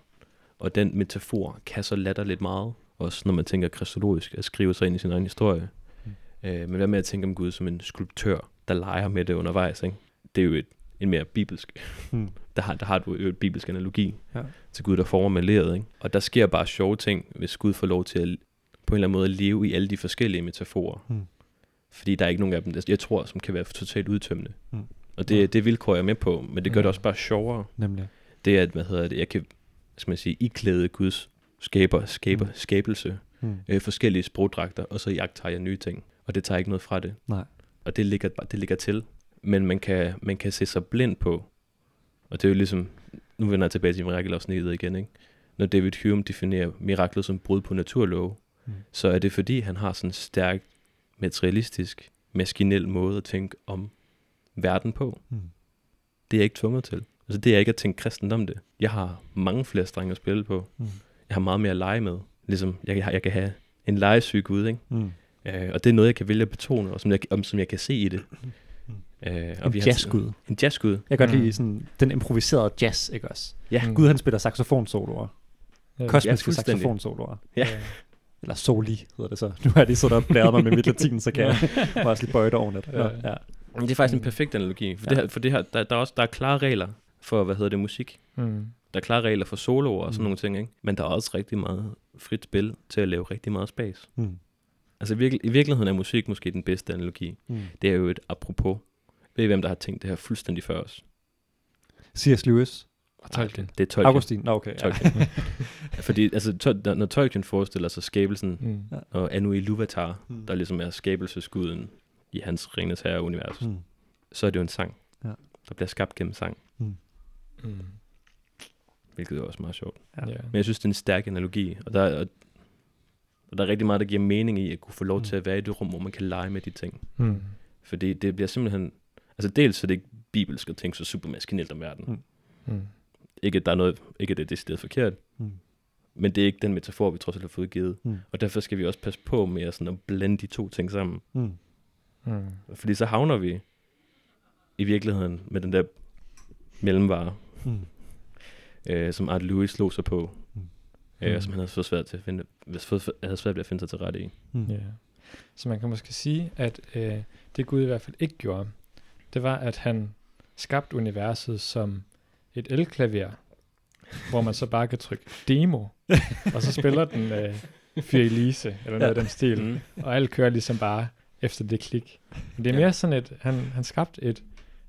og den metafor kan så latterligt meget, også når man tænker kristologisk, at skrive sig ind i sin egen historie. Mm. Øh, men hvad med at tænke om Gud som en skulptør, der leger med det undervejs, ikke? Det er jo et, en mere bibelsk Mm. der har, der har du jo et bibelsk analogi Ja. til Gud, der former med leret, ikke? Og der sker bare sjove ting, hvis Gud får lov til at på en eller anden måde at leve i alle de forskellige metaforer. Mm. Fordi der er ikke nogen af dem, der, jeg tror, som kan være totalt udtømmende. Mm. Og det, det vilkår jeg er med på, men det gør Mm. det også bare sjovere. Nemlig. Det er, at, hvad hedder det, jeg kan, skal man sige, iklæde Guds skaber, skaber, Mm. skabelse, Mm. øh, forskellige sprogdragter, og så jagter jeg nye ting. Og det tager ikke noget fra det. Nej. Og det ligger, det ligger til. Men man kan, man kan se sig blind på, og det er jo ligesom, nu vender jeg tilbage til mirakelafsnittet igen, ikke? Når David Hume definerer miraklet som brud på naturlov, mm. så er det fordi, han har sådan en stærk, materialistisk, maskinel måde at tænke om verden på. Mm. Det er jeg ikke tvunget til. Altså det er ikke at tænke kristent om det. Jeg har mange flere strenge at spille på. Mm. Jeg har meget mere at lege med. Ligesom jeg, jeg, jeg kan have en legesyg ud, ikke? Mm. Øh, og det er noget, jeg kan vælge at betone, og som jeg, om, som jeg kan se i det. Øh, og En vi har- jazzskud. En jazzskud. Jeg kan godt Mm. lide sådan, den improviserede jazz, ikke også? Ja. Mm. Gud, han spiller saxofonsoloer. Ja. Kosmiske fuldstændig. saxofonsoloer. Ja. Eller soli hedder det så. Nu har jeg lige siddet og blæret mig med mit latin, så kan jeg bare også lige bøje det over lidt. Nå, Ja. ja. Men det er faktisk en perfekt analogi. For, Ja. det, her, for det her, der, der, er også der er klare regler for, hvad hedder det, musik. Mm. Der er klare regler for soloer og sådan Mm. nogle ting, ikke? Men der er også rigtig meget frit spil til at lave rigtig meget spas. Mm. Altså virkelig, i virkeligheden er musik måske den bedste analogi. Mm. Det er jo et apropos. Ved I, hvem der har tænkt det her fuldstændig før os? C.S. Lewis. Og Tolkien. Det er Tolkien. Augustin. Nå, okay. Ja. Tolkien. Fordi altså, Tol- når- Tolkien forestiller sig skabelsen Mm. Og Anu Iluvatar, Mm. der ligesom er skabelsesguden i hans Ringens Herre-univers, Mm. så er det jo en sang, Ja. der bliver skabt gennem sang, Mm. hvilket er også meget sjovt. Ja. Ja. Men jeg synes, det er en stærk analogi, og der, er, og der er rigtig meget, der giver mening i at kunne få lov Mm. til at være i det rum, hvor man kan lege med de ting. Mm. Fordi det bliver simpelthen... Altså dels så er det ikke bibelsk at tænke så super maskinelt om verden. Mm. Mm. Ikke at der er noget, ikke at det er decideret forkert, Mm. men det er ikke den metafor, vi trods alt har fået givet. Mm. Og derfor skal vi også passe på med at, sådan at blande de to ting sammen. Mm. Mm. Fordi så havner vi i virkeligheden med den der mellemvare, Mm. øh, som Art Lewis slog sig på, Mm. øh, Mm. som han havde så svært til at finde, fået- havde svært ved at finde sig til rette i. Mm. Ja. Så man kan måske sige, at øh, det Gud i hvert fald ikke gjorde, det var, at han skabte universet som et elklaver, hvor man så bare kan trykke demo, og så spiller den øh, Fyr Elise, eller noget Ja. af den stil, Mm. og alt kører ligesom bare efter det klik. Men det er Ja. mere sådan et, han, han skabte et,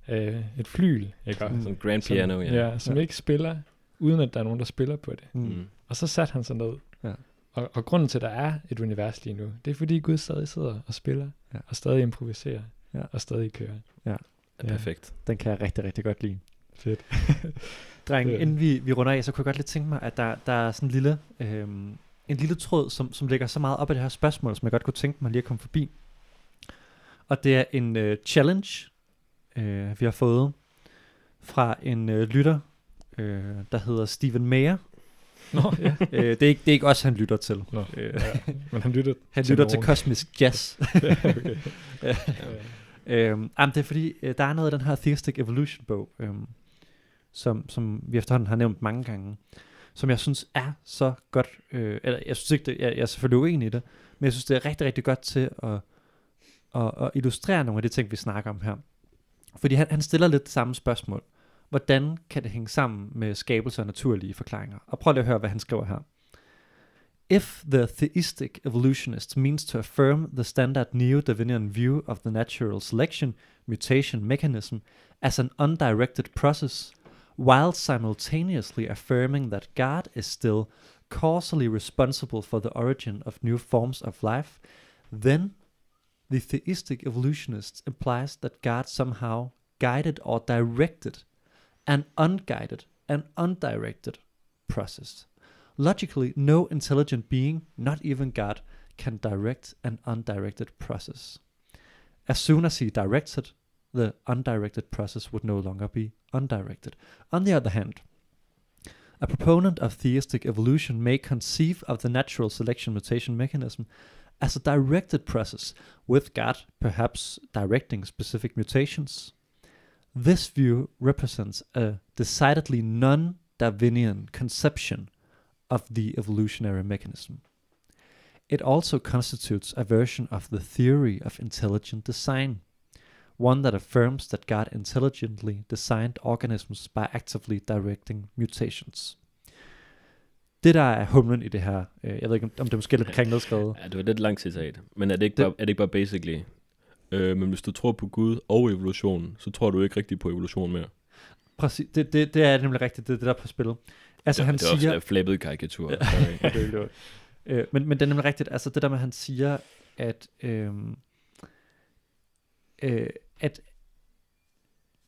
øh, et flyl, ikke? Mm. Sådan grand Som- piano, ja. ja. som Ja. ikke spiller, uden at der er nogen, der spiller på det. Mm. Mm. Og så satte han sig ned. Ja. Og, og grunden til, at der er et univers lige nu, det er fordi Gud stadig sidder og spiller, Ja. og stadig improviserer, Ja. og stadig kører. Ja, Ja. perfekt. Den kan jeg rigtig, rigtig godt lide. Fedt. Dreng, Ja. inden vi, vi runder af, så kunne jeg godt lidt tænke mig, at der, der er sådan en lille, øhm, en lille tråd, som, som ligger så meget op af det her spørgsmål, som jeg godt kunne tænke mig lige at komme forbi. Og det er en øh, challenge, øh, vi har fået fra en øh, lytter, øh, der hedder Steven Mayer. Nå, ja. øh, det, er ikke, det er ikke os, han lytter til. Nå, Øh, ja. Men han lytter han til lytter til nogen. kosmisk jazz. ja, okay. Ja. Øhm, jamen, det er fordi, øh, der er noget af den her Theistic Evolution-bog, øhm, som, som vi efterhånden har nævnt mange gange, som jeg synes er så godt, øh, eller jeg synes ikke, det, jeg, jeg er selvfølgelig uenig i det, men jeg synes, det er rigtig, rigtig godt til at, at, at illustrere nogle af de ting, vi snakker om her. Fordi han, han stiller lidt det samme spørgsmål. Hvordan kan det hænge sammen med skabelse og naturlige forklaringer? Og prøv lige at høre, hvad han skriver her. If the theistic evolutionist means to affirm the standard neo-Darwinian view of the natural selection mutation mechanism as an undirected process, while simultaneously affirming that God is still causally responsible for the origin of new forms of life, then the theistic evolutionist implies that God somehow guided or directed an unguided and undirected process. Logically, no intelligent being, not even God, can direct an undirected process. As soon as he directs it, the undirected process would no longer be undirected. On the other hand, a proponent of theistic evolution may conceive of the natural selection mutation mechanism as a directed process, with God perhaps directing specific mutations. This view represents a decidedly non Darwinian conception of the evolutionary mechanism. It also constitutes a version of the theory of intelligent design, one that affirms that God intelligently designed organisms by actively directing mutations. Det der er humlen i det her, øh, jeg ved ikke om det er måske lidt kring nedskrevet. Ja, det var lidt langt citat. Men er det ikke, Det- bare, er det ikke bare basically... Øh, men hvis du tror på Gud og evolution, så tror du ikke rigtig på evolution mere. Præcis, det, det, det er nemlig rigtigt, det det der er på spil. Altså det, han det er siger, også en flabet karikatur. Ja. Det er. Øh, men, men det er nemlig rigtigt, altså det der med, at han siger, at, øhm, øh, at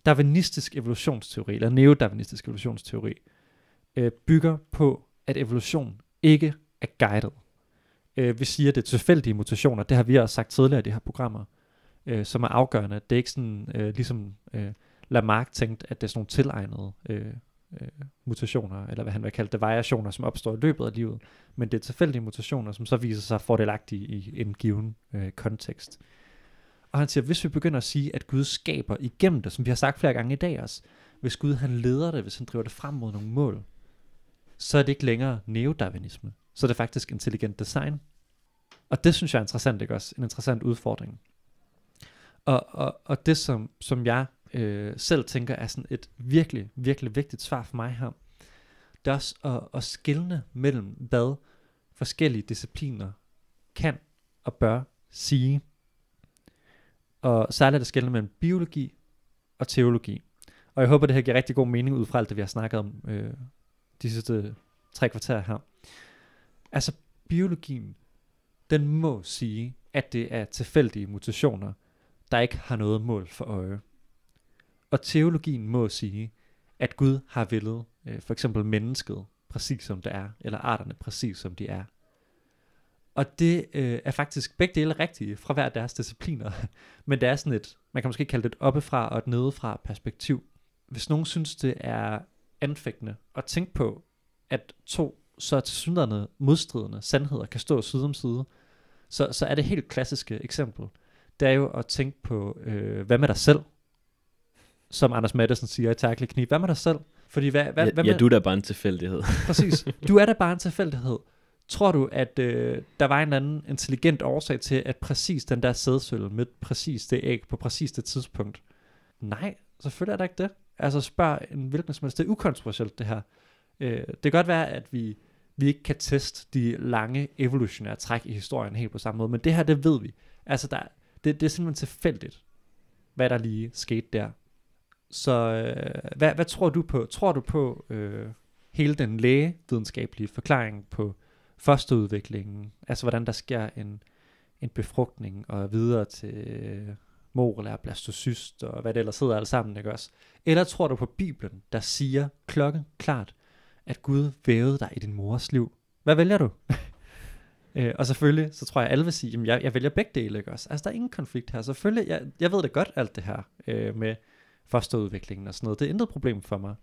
darwinistisk evolutionsteori, eller neodarwinistisk evolutionsteori, øh, bygger på, at evolution ikke er guided. Øh, vi siger, at det er tilfældige mutationer, det har vi også sagt tidligere i de her programmer, øh, som er afgørende. Det er ikke sådan, øh, ligesom øh, Lamarck tænkte, at det er sådan nogle tilegnede øh, øh, mutationer, eller hvad han vil kalde det, variationer, som opstår i løbet af livet. Men det er tilfældige mutationer, som så viser sig fordelagtige i en given øh, kontekst. Og han siger, hvis vi begynder at sige, at Gud skaber igennem det, som vi har sagt flere gange i dag også, hvis Gud han leder det, hvis han driver det frem mod nogle mål, så er det ikke længere neodarwinisme. Så er det faktisk intelligent design. Og det synes jeg er interessant, ikke også? En interessant udfordring. Og, og, og det, som, som jeg øh, selv tænker er sådan et virkelig, virkelig vigtigt svar for mig her, det er også at, at skille mellem, hvad forskellige discipliner kan og bør sige. Og særligt at skelne mellem biologi og teologi. Og jeg håber, det her giver rigtig god mening ud fra alt det, vi har snakket om øh, de sidste tre kvarter her. Altså, biologien, den må sige, at det er tilfældige mutationer, der ikke har noget mål for øje. Og teologien må sige, at Gud har villet øh, for eksempel mennesket præcis som det er, eller arterne præcis som de er. Og det øh, er faktisk begge dele rigtige fra hver deres discipliner. Men det er sådan et, man kan måske kalde det et oppefra og et nedefra perspektiv. Hvis nogen synes, det er anfægtende at tænke på, at to så tilsyneladende modstridende sandheder kan stå side om side, så, så er det helt klassiske eksempel, det er jo at tænke på, øh, hvad med dig selv? Som Anders Madsen siger i Tærkelig Knib. Hvad med dig selv? Fordi hvad, hvad, ja, hvad ja, med, du er da bare en tilfældighed. Præcis. Du er da bare en tilfældighed. Tror du, at øh, der var en eller anden intelligent årsag til, at præcis den der sædsøl med præcis det æg på præcis det tidspunkt? Nej, selvfølgelig er der ikke det. Altså spørg en hvilken som helst. Det er ukontroversielt det her. Øh, det kan godt være, at vi, vi ikke kan teste de lange evolutionære træk i historien helt på samme måde, men det her, det ved vi. Altså der, det, det er simpelthen tilfældigt, hvad der lige skete der. Så øh, hvad, hvad tror du på? Tror du på øh, hele den lægevidenskabelige forklaring på fosterudviklingen? Altså hvordan der sker en, en befrugtning og videre til øh, mor eller blastocyst og hvad det ellers hedder alt sammen, ikke også? Eller tror du på Bibelen, der siger klokken klart, at Gud vævede dig i din mors liv? Hvad vælger du? Øh, og selvfølgelig, så tror jeg, at alle vil sige, at jeg, jeg vælger begge dele, ikke også? Altså, der er ingen konflikt her. Selvfølgelig, jeg, jeg ved det godt, alt det her øh, med fosterudviklingen og sådan noget. Det er intet problem for mig.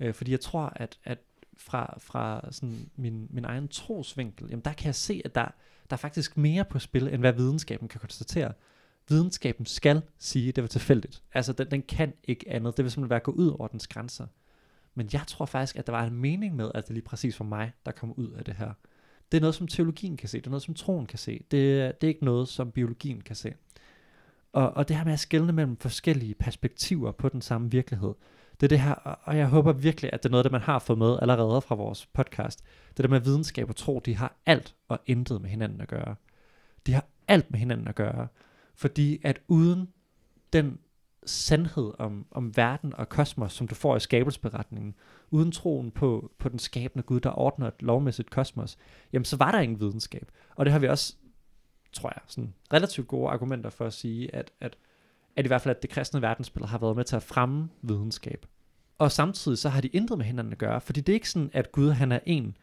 Øh, fordi jeg tror, at, at fra, fra sådan min, min egen trosvinkel, jamen der kan jeg se, at der, der er faktisk mere på spil, end hvad videnskaben kan konstatere. Videnskaben skal sige, at det var tilfældigt. Altså, den, den kan ikke andet. Det vil simpelthen være at gå ud over dens grænser. Men jeg tror faktisk, at der var en mening med, at det lige præcis for mig, der kom ud af det her. Det er noget, som teologien kan se. Det er noget, som troen kan se. Det, det er ikke noget, som biologien kan se. Og, og det her med at skelne mellem forskellige perspektiver på den samme virkelighed, det er det her, og jeg håber virkelig, at det er noget, det man har fået med allerede fra vores podcast. Det der med videnskab og tro, de har alt og intet med hinanden at gøre. De har alt med hinanden at gøre. Fordi at uden den sandhed om, om verden og kosmos, som du får i skabelsberetningen, uden troen på, på den skabende Gud, der ordner et lovmæssigt kosmos, jamen så var der ingen videnskab. Og det har vi også, tror jeg, sådan relativt gode argumenter for at sige, at, at, at i hvert fald at det kristne verdensbillede har været med til at fremme videnskab. Og samtidig så har de intet med hinanden at gøre, fordi det er ikke sådan, at Gud han er en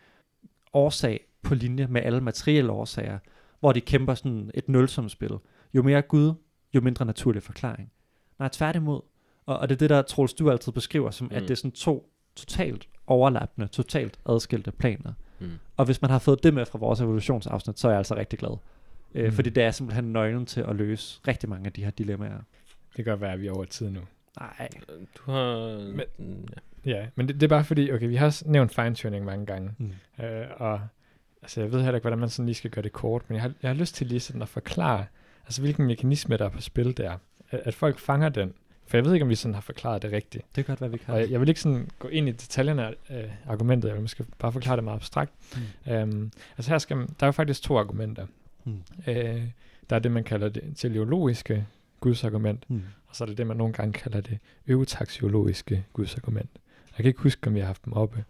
årsag på linje med alle materielle årsager, hvor de kæmper sådan et nulsumspil. Jo mere Gud, jo mindre naturlig forklaring. Nej, tværtimod. Og, og det er det, der Troels, du altid beskriver, som mm. at det er sådan to totalt overlappende, totalt adskilte planer. Mm. Og hvis man har fået det med fra vores evolutionsafsnit, så er jeg altså rigtig glad. Øh, mm. Fordi det er simpelthen nøglen til at løse rigtig mange af de her dilemmaer. Det kan godt være, at vi er over tid nu. Nej. Du har... Men, ja. ja, men det, det er bare fordi, okay, vi har nævnt fine-tuning mange gange. Mm. Øh, og altså, jeg ved heller ikke, hvordan man sådan lige skal gøre det kort, men jeg har, jeg har lyst til lige sådan at forklare, altså hvilken mekanisme, der er på spil der at, at folk fanger den. For jeg ved ikke, om vi sådan har forklaret det rigtigt. Det kan godt være, vi kan. Og jeg, jeg vil ikke sådan gå ind i detaljerne af øh, argumentet, jeg vil måske bare forklare det meget abstrakt. Mm. Øhm, altså her skal man, der er jo faktisk to argumenter. Mm. Øh, der er det, man kalder det teleologiske gudsargument, mm. og så er det det, man nogle gange kalder det øvetaxiologiske gudsargument. Jeg kan ikke huske, om vi har haft dem oppe.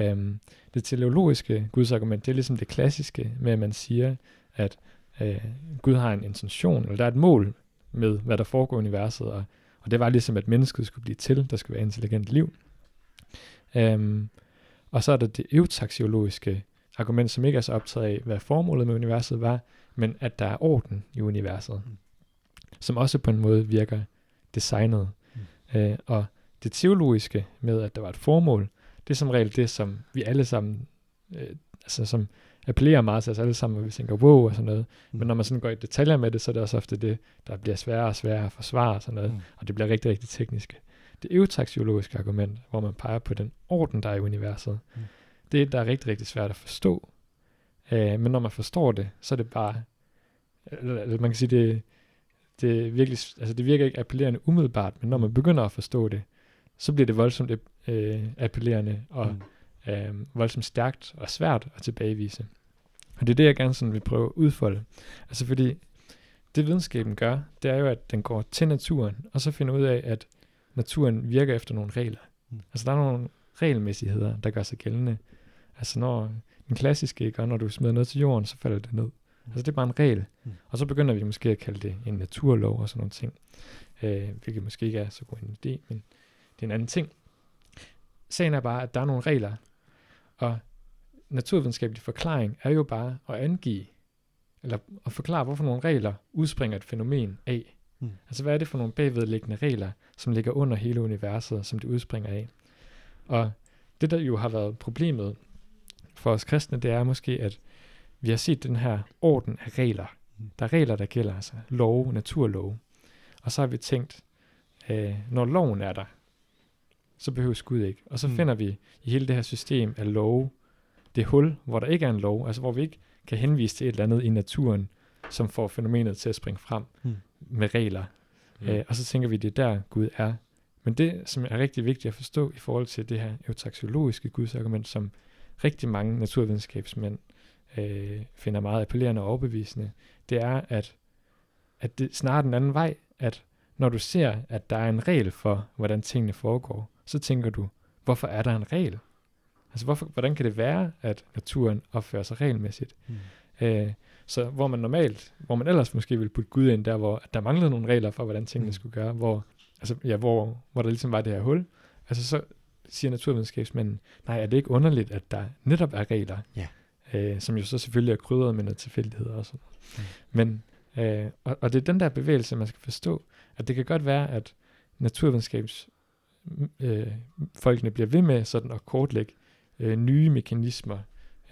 Øhm, det teleologiske gudsargument, det er ligesom det klassiske med, at man siger, at øh, Gud har en intention, eller der er et mål med, hvad der foregår i universet, og, og det var ligesom, at mennesket skulle blive til, der skulle være intelligent liv. Um, og så er der det eutaxiologiske argument, som ikke er så optaget af, hvad formålet med universet var, men at der er orden i universet, mm. Som også på en måde virker designet. Øh, og det teologiske med, at der var et formål, det er som regel det, som vi alle sammen, øh, altså som appellerer meget til os alle sammen, hvor vi tænker, wow, og sådan noget. Mm. Men når man sådan går i detaljer med det, så er det også ofte det, der bliver sværere og sværere at forsvare og sådan noget. Mm. Og det bliver rigtig, rigtig tekniske. Det eutaxiologiske argument, hvor man peger på den orden, der er i universet, Mm. det er, der er rigtig, rigtig svært at forstå. Øh, men når man forstår det, så er det bare, eller, eller man kan sige, det, det, er virkelig, altså det virker ikke appellerende umiddelbart, men når man begynder at forstå det, så bliver det voldsomt øh, appellerende og Mm. øh, voldsomt stærkt og svært at tilbagevise. Og det er det, jeg gerne sådan vil prøve at udfolde. Altså fordi det videnskaben gør, det er jo, at den går til naturen, og så finder ud af, at naturen virker efter nogle regler. Mm. Altså der er nogle regelmæssigheder, der gør sig gældende. Altså når den klassiske gør, når du smider noget til jorden, så falder det ned. Altså det er bare en regel. Mm. Og så begynder vi måske at kalde det en naturlov og sådan nogle ting. Øh, hvilket måske ikke er så god en idé, men det er en anden ting. Sagen er bare, at der er nogle regler, og naturvidenskabelig forklaring er jo bare at angive, eller at forklare, hvorfor nogle regler udspringer et fænomen af. Mm. Altså hvad er det for nogle bagvedliggende regler, som ligger under hele universet, som det udspringer af. Og det, der jo har været problemet for os kristne, det er måske, at vi har set den her orden af regler. Der er regler, der gælder, altså lov, naturlov. Og så har vi tænkt, øh, når loven er der, så behøver Gud ikke. Og så Mm. finder vi i hele det her system af love, det hul, hvor der ikke er en lov, altså hvor vi ikke kan henvise til et eller andet i naturen, som får fænomenet til at springe frem Mm. med regler. Mm. Øh, og så tænker vi, det er der Gud er. Men det, som er rigtig vigtigt at forstå i forhold til det her eutaxiologiske gudsargument, som rigtig mange naturvidenskabsmænd øh, finder meget appellerende og overbevisende, det er, at, at det snarere den anden vej, at når du ser, at der er en regel for, hvordan tingene foregår, så tænker du, hvorfor er der en regel? Altså, hvorfor, hvordan kan det være, at naturen opfører sig regelmæssigt? Mm. Øh, så hvor man normalt, hvor man ellers måske ville putte Gud ind der, hvor der manglede nogle regler for, hvordan tingene Mm. skulle gøre, hvor, altså, ja, hvor, hvor der ligesom var det her hul, altså så siger naturvidenskabsmænden, nej, er det ikke underligt, at der netop er regler, Ja. Øh, som jo så selvfølgelig er krydret med noget tilfældighed og sådan Mm. Men, øh, og, og det er den der bevægelse, man skal forstå, at det kan godt være, at naturvidenskabs øh, folkene bliver ved med sådan at kortlægge øh, nye mekanismer,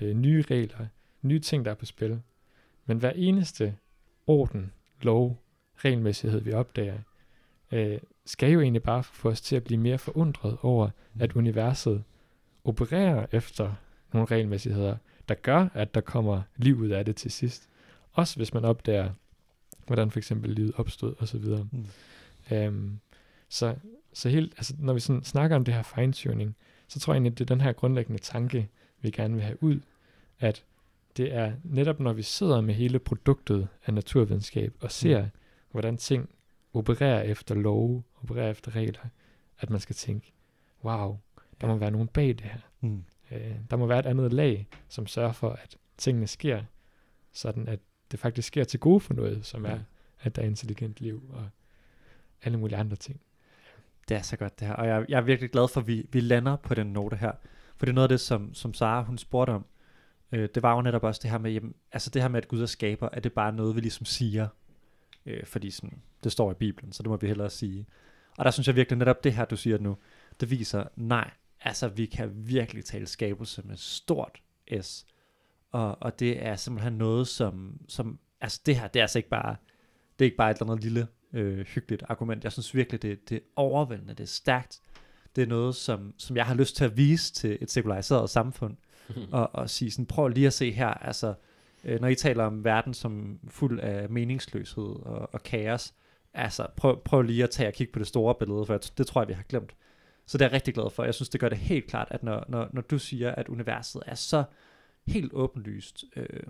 øh, nye regler, nye ting, der er på spil. Men hver eneste orden, lov, regelmæssighed, vi opdager, øh, skal jo egentlig bare få os til at blive mere forundret over, at universet opererer efter nogle regelmæssigheder, der gør, at der kommer liv ud af det til sidst. Også hvis man opdager, hvordan for eksempel livet opstod osv. Mm. Øhm, så, så helt, altså, når vi sådan snakker om det her fine-tuning, så tror jeg egentlig, at det er den her grundlæggende tanke, vi gerne vil have ud, at det er netop, når vi sidder med hele produktet af naturvidenskab og ser, mm. hvordan ting opererer efter love, opererer efter regler, at man skal tænke, wow, der må være nogen bag det her. Mm. Øh, der må være et andet lag, som sørger for, at tingene sker, sådan at det faktisk sker til gode for noget, som er, at der er intelligent liv og alle mulige andre ting. Det er så godt det her, og jeg, jeg er virkelig glad for, at vi, vi lander på den note her. For det er noget af det, som, som Sara hun spurgte om. Øh, det var jo netop også det her med, jamen, altså det her med, at Gud er skaber, er det bare noget, vi ligesom siger? Øh, fordi sådan, det står i Bibelen, så det må vi hellere sige. Og der synes jeg virkelig netop det her, du siger nu, det viser, nej, altså vi kan virkelig tale skabelse med stort S. Og, og det er simpelthen noget, som, som, altså det her, det er altså ikke bare, det er ikke bare et eller andet lille øh, hyggeligt argument. Jeg synes virkelig, det, det er overvældende, det er stærkt. Det er noget, som, som jeg har lyst til at vise til et sekulariseret samfund, og, og sige sådan, prøv lige at se her, altså, øh, når I taler om verden som fuld af meningsløshed og, og kaos, altså, prøv, prøv lige at tage og kigge på det store billede, for det tror jeg, vi har glemt. Så det er jeg rigtig glad for. Jeg synes, det gør det helt klart, at når, når, når du siger, at universet er så helt åbenlyst øh,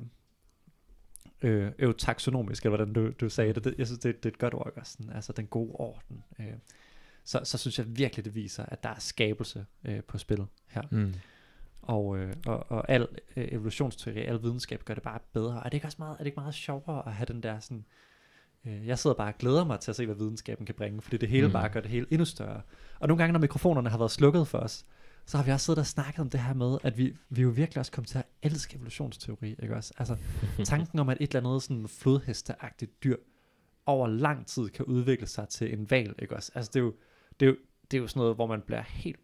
øh, eutaksonomisk, eller hvordan du, du sagde det, det jeg synes, det, det er et godt ord? Sådan, altså den gode orden. Øh, så, så synes jeg virkelig, det viser, at der er skabelse øh, på spil her. Mm. Og, øh, og, og al øh, evolutionsteori, al videnskab gør det bare bedre. Og er det ikke også meget, er det ikke meget sjovere at have den der sådan... Øh, jeg sidder bare og glæder mig til at se, hvad videnskaben kan bringe, fordi det hele Mm. bare gør det hele endnu større. Og nogle gange, når mikrofonerne har været slukket for os, så har vi også siddet og snakket om det her med, at vi, vi jo virkelig også kommet til at elske evolutionsteori, ikke også? Altså, tanken om, at et eller andet sådan flodhesteagtigt dyr over lang tid kan udvikle sig til en val, ikke også? Altså, det er jo, det det, er jo, det er jo sådan noget, hvor man bliver helt,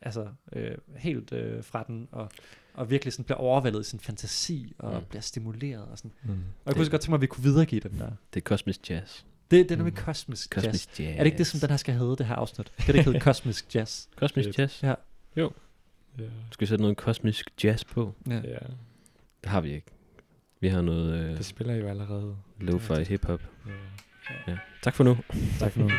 altså, øh, helt øh, fra den, og, og virkelig sådan bliver overvældet i sin fantasi, og Mm. bliver stimuleret og sådan. Mm. Og jeg kunne så godt tænke mig, at vi kunne videregive den der. Det er kosmisk jazz. Det, det er nemlig Mm. kosmisk jazz. Kosmisk jazz. Er det ikke det, som den her skal hedde, det her afsnit? Skal det ikke hedde kosmisk jazz? Kosmisk jazz? Ja. Ja. Skal vi sætte noget kosmisk jazz på? Ja. ja. Det har vi ikke. Vi har noget øh, Det spiller jo allerede. lo-fi hip-hop. Ja. Ja. Tak for nu. Tak for nu.